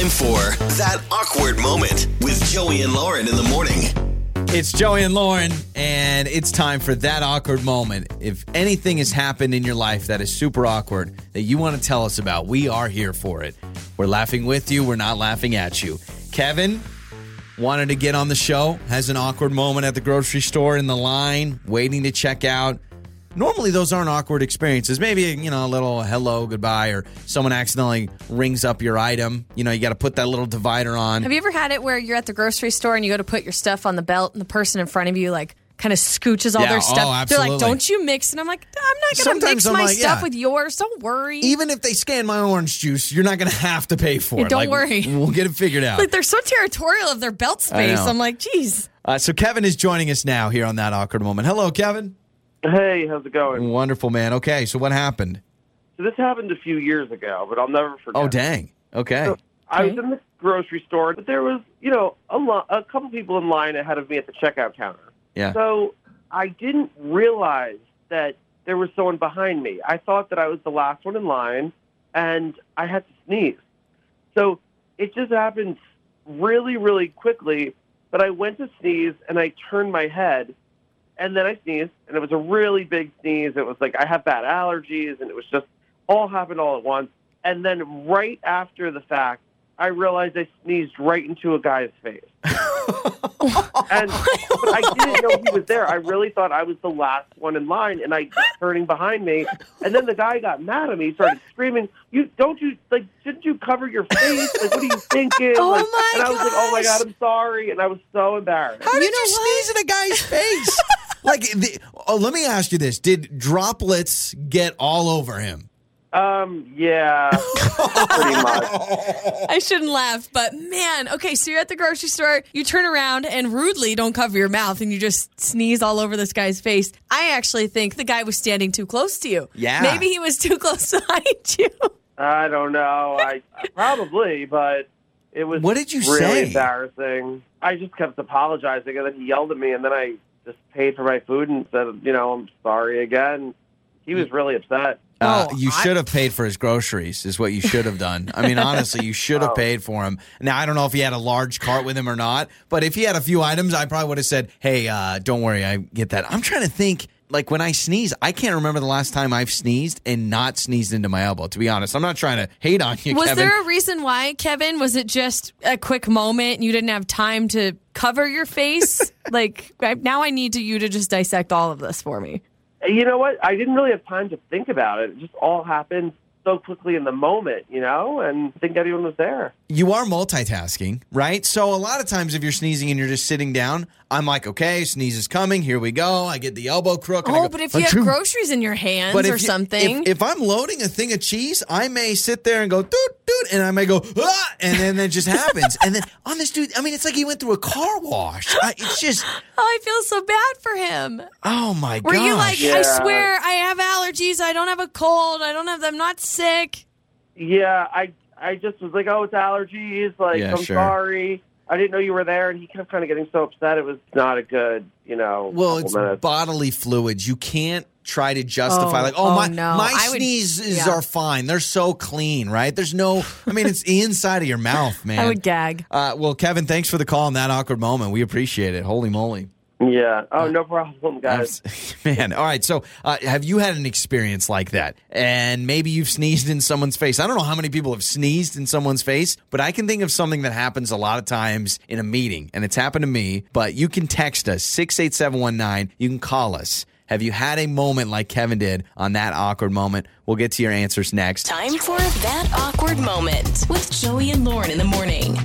time for That Awkward Moment with Joey and Lauren in the morning. It's Joey and Lauren, and it's time for that awkward moment. If anything has happened in your life that is super awkward that you want to tell us about, we are here for it. We're laughing with you, we're not laughing at you. Kevin wanted to get on the show, has an awkward moment at the grocery store in the line, waiting to check out. Normally, those aren't awkward experiences. Maybe, you know, a little hello, goodbye, or someone accidentally rings up your item. You know, you got to put that little divider on. Have you ever had it where you're at the grocery store and you go to put your stuff on the belt and the person in front of you like kind of scooches all Yeah, their oh, stuff? They're like, "Don't you mix?" And I'm like, "I'm not going to mix I'm my like, stuff yeah. with yours. Don't worry." Even if they scan my orange juice, you're not going to have to pay for Yeah, it. don't Like, worry. We'll get it figured out. like they're so territorial of their belt space. I'm like, "Geez." Uh, so Kevin is joining us now here on that awkward moment. Hello, Kevin. Hey, how's it going? Wonderful, man. Okay, so what happened? So this happened a few years ago, but I'll never forget. Oh, dang. Okay. So I was in the grocery store, but there was, you know, a, lo- a couple people in line ahead of me at the checkout counter. Yeah. So I didn't realize that there was someone behind me. I thought that I was the last one in line, and I had to sneeze. So it just happened really, really quickly. But I went to sneeze, and I turned my head, and then I sneezed, and it was a really big sneeze. It was like I have bad allergies, and it was just all happened all at once. And then right after the fact, I realized I sneezed right into a guy's face. and but I didn't know he was there. I really thought I was the last one in line, and I turning behind me. And then the guy got mad at me, started screaming, "You don't you like? Shouldn't you cover your face? Like, what are you thinking?" Oh like, my and I was like, "Oh my god, I'm sorry," and I was so embarrassed. How did you, know what? sneeze in a guy's face? Like, the, oh, let me ask you this: Did droplets get all over him? Um, yeah, pretty much. I shouldn't laugh, but man, okay, so you're at the grocery store, you turn around and rudely don't cover your mouth and you just sneeze all over this guy's face. I actually think the guy was standing too close to you. Yeah. Maybe he was too close behind you. I don't know. I probably, but it was. What did you really say? Embarrassing. I just kept apologizing, and then he yelled at me, and then I just paid for my food and said, "You know, I'm sorry again." He was really upset. Uh, Oh, you should have paid for his groceries, is what you should have done. I mean, honestly, you should have Oh. paid for him. Now, I don't know if he had a large cart with him or not, but if he had a few items, I probably would have said, hey, uh, don't worry, I get that. I'm trying to think, like when I sneeze, I can't remember the last time I've sneezed and not sneezed into my elbow, to be honest. I'm not trying to hate on you, Was Kevin. there a reason why, Kevin? Was it just a quick moment and you didn't have time to cover your face? like, I- now I need to, you to just dissect all of this for me. You know what? I didn't really have time to think about it. It just all happened so quickly in the moment, you know, and I think everyone was there. you are multitasking, right? So a lot of times if you're sneezing and you're just sitting down, I'm like, okay, sneeze is coming. Here we go. I get the elbow crook. and I Oh, go, but if you have groceries in your hands But or if you- something. if, if I'm loading a thing of cheese, I may sit there and go doot doot, and I may go ah, and then it just happens. and then on this dude, I mean, it's like he went through a car wash. I, it's just, oh, I feel so bad for him. oh my god. Were gosh. you like, I swear I have allergies. I don't have a cold. I don't have, I'm not sick. Yeah, I I just was like, oh, it's allergies. Like, Yeah, I'm sure. sorry. I didn't know you were there, and he kept kind of getting so upset. It was not a good, you know. well, it's minutes. bodily fluids. You can't try to justify Oh, like, oh, oh, my no. my I would- sneezes yeah. are fine. They're so clean, right? There's no. I mean, it's inside of your mouth, man. I would gag. Uh, well, Kevin, thanks for the call in that awkward moment. We appreciate it. Holy moly. Yeah. Oh, no problem, guys. Man, all right. So, uh, have you had an experience like that? And maybe you've sneezed in someone's face. I don't know how many people have sneezed in someone's face, but I can think of something that happens a lot of times in a meeting, and it's happened to me. But you can text us six eight seven one nine. You can call us. Have you had a moment like Kevin did on that awkward moment? We'll get to your answers next. Time for that awkward moment with Joey and Lauren in the morning.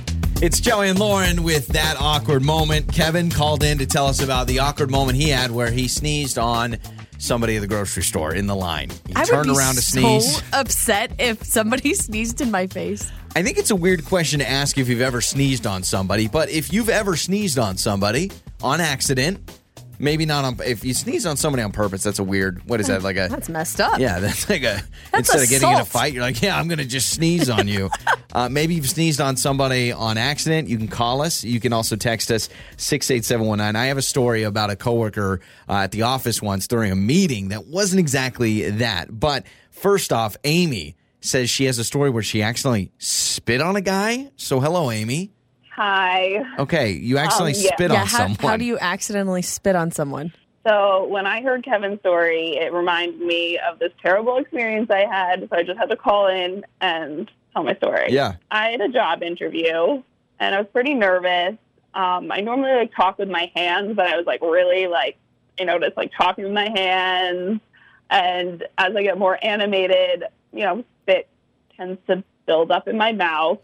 It's Joey and Lauren with that awkward moment. Kevin called in to tell us about the awkward moment he had where he sneezed on somebody at the grocery store in the line. He I would turned be around to so sneeze. upset if somebody sneezed in my face. I think it's a weird question to ask if you've ever sneezed on somebody, but if you've ever sneezed on somebody on accident, maybe not on if you sneeze on somebody on purpose, that's a weird what is that like a That's messed up. yeah, that's like a That's instead of getting in a fight, you're like, yeah, I'm gonna just sneeze on you. uh, maybe you've sneezed on somebody on accident. You can call us. You can also text us six eight seven one nine. I have a story about a coworker uh, at the office once during a meeting that wasn't exactly that. But first off, Amy says she has a story where she accidentally spit on a guy. So, hello, Amy. Hi. Okay, you accidentally yeah. spit yeah, on how, someone. how do you accidentally spit on someone? So when I heard Kevin's story, it reminded me of this terrible experience I had. So I just had to call in and tell my story. Yeah. I had a job interview and I was pretty nervous. Um, I normally like talk with my hands, but I was like really like, you know, just like talking with my hands. And as I get more animated, you know, spit tends to build up in my mouth.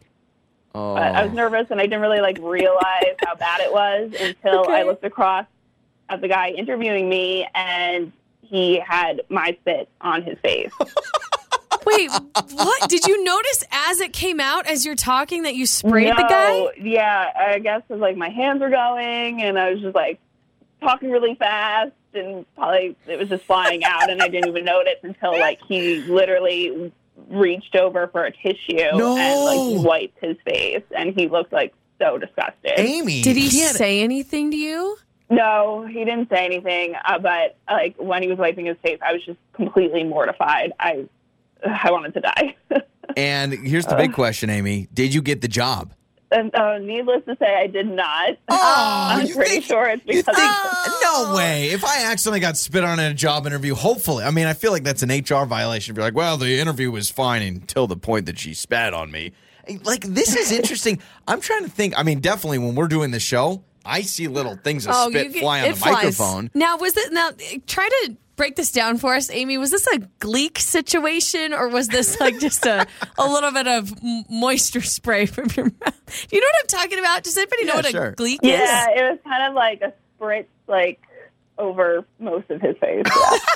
Oh. But I was oh. nervous and I didn't really like realize how bad it was until Okay. I looked across at the guy interviewing me and he had my spit on his face. Wait, what? Did you notice as it came out as you're talking that you sprayed no, the guy? Yeah, I guess it was like my hands were going and I was just like talking really fast and probably it was just flying out and I didn't even notice until like he literally reached over for a tissue No. and like wiped his face and he looked like so disgusted. Amy. Did he can't- say anything to you? No, he didn't say anything. Uh, but like when he was wiping his face, I was just completely mortified. I, I wanted to die. And here's the big question, Amy. Did you get the job? And uh, needless to say, I did not. Oh, I'm pretty think- sure it's because. think, no way. If I accidentally got spit on in a job interview, hopefully, I mean, I feel like that's an HR violation. If you're like, well, the interview was fine until the point that she spat on me. Like, this is interesting. I'm trying to think. I mean, definitely when we're doing the show, I see little things of oh, spit Oh, get- fly on the flies. microphone. Now, was it now? Try to break this down for us, Amy. Was this a gleek situation, or was this like just a a little bit of moisture spray from your mouth? You know what I'm talking about? Does anybody know what sure. a gleek Yeah, is? Yeah, it was kind of like a spritz, like over most of his face. Yeah.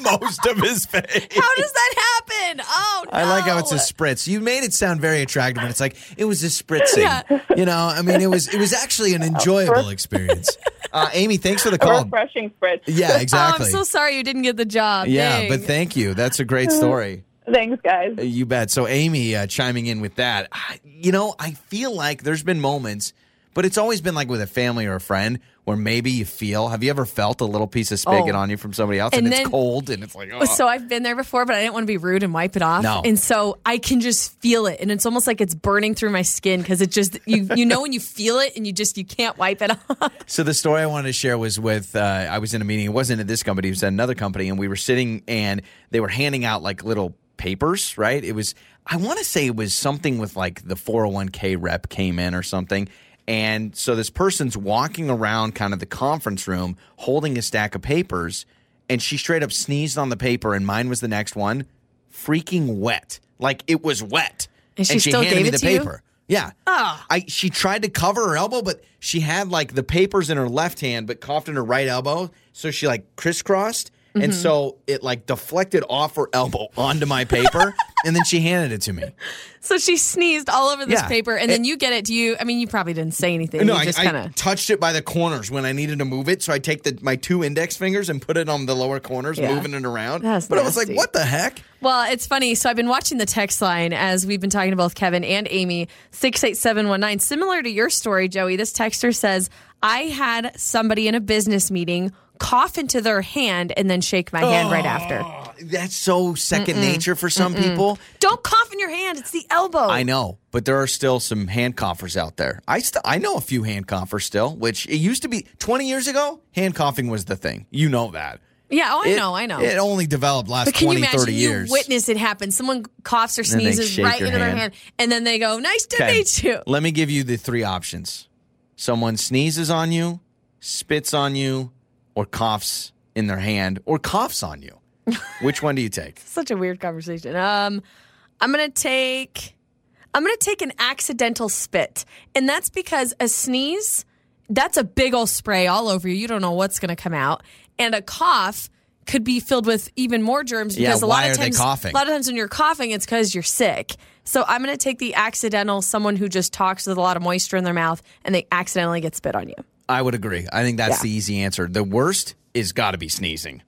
Most of his face. How does that happen? Oh, no. I like how it's a spritz. You made it sound very attractive, and it's like it was a spritzing. Yeah. You know, I mean, it was it was actually an enjoyable experience. Uh, Amy, thanks for the a call. refreshing spritz. Yeah, Oh, exactly. I'm so sorry you didn't get the job. yeah, Dang. but thank you. That's a great story. Thanks, guys. You bet. So Amy uh, chiming in with that. I- You know, I feel like there's been moments, but it's always been like with a family or a friend where maybe you feel. Have you ever felt a little piece of spit Oh. on you from somebody else, and, And it's cold, and it's like, oh. So I've been there before, but I didn't want to be rude and wipe it off. No. And so I can just feel it, and it's almost like it's burning through my skin because it just you you know when you feel it and you just you can't wipe it off. So the story I wanted to share was with uh, I was in a meeting. It wasn't at this company; it was at another company, and we were sitting and they were handing out like little papers. Right? It was I want to say it was something with like the 401k rep came in or something. And so this person's walking around kind of the conference room holding a stack of papers, and she straight up sneezed on the paper, and mine was the next one, freaking wet, like it was wet. And she still handed gave me the to you? paper. Yeah. Ah. I she tried to cover her elbow, but she had like the papers in her left hand, but coughed in her right elbow. So she like crisscrossed. Mm-hmm. And so it like deflected off her elbow onto my paper, and then she handed it to me. so she sneezed all over this Yeah. paper, and then you get it. Do you? I mean, you probably didn't say anything. No, you I, just I kind of. touched it by the corners when I needed to move it. So I take the my two index fingers and put it on the lower corners, Yeah. moving it around. That's but I was like, what the heck? Well, it's funny. So I've been watching the text line as we've been talking to both Kevin and Amy. Six eight seven one nine. Similar to your story, Joey. This texter says I had somebody in a business meeting cough into their hand and then shake my hand right oh, after. That's so 2nd nature for some people. Don't cough in your hand. It's the elbow. I know, but there are still some hand coughers out there. I st- I know a few hand coughers still, which it used to be 20 years ago. Hand coughing was the thing. You know that. Yeah. Oh, I It- know. I know. It only developed last But can 20, you imagine 30 you years. witness it happen? Someone coughs or then they sneezes shake right your into their hand. hand, and then they go, "Nice to Okay, meet you." Let me give you the three options. Someone sneezes on you, spits on you, or coughs in their hand, or coughs on you. Which one do you take? Such a weird conversation. Um, I'm gonna take, I'm gonna take an accidental spit, and that's because a sneeze, that's a big old spray all over you. You don't know what's gonna come out, and a cough could be filled with even more germs Yeah, because a why lot of are they times, coughing? a lot of times when you're coughing, it's because you're sick. So I'm gonna take the accidental, someone who just talks with a lot of moisture in their mouth, and they accidentally get spit on you. I would agree. I think that's Yeah. the easy answer. The worst is got to be sneezing.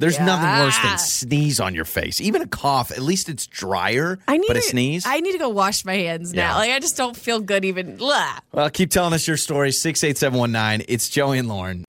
There's nothing worse than sneeze on your face. Even a cough, at least it's drier. I need but a to, sneeze. I need to go wash my hands Yeah. now. Like I just don't feel good even. Blah. well, keep telling us your story. 68719. It's Joey and Lauren.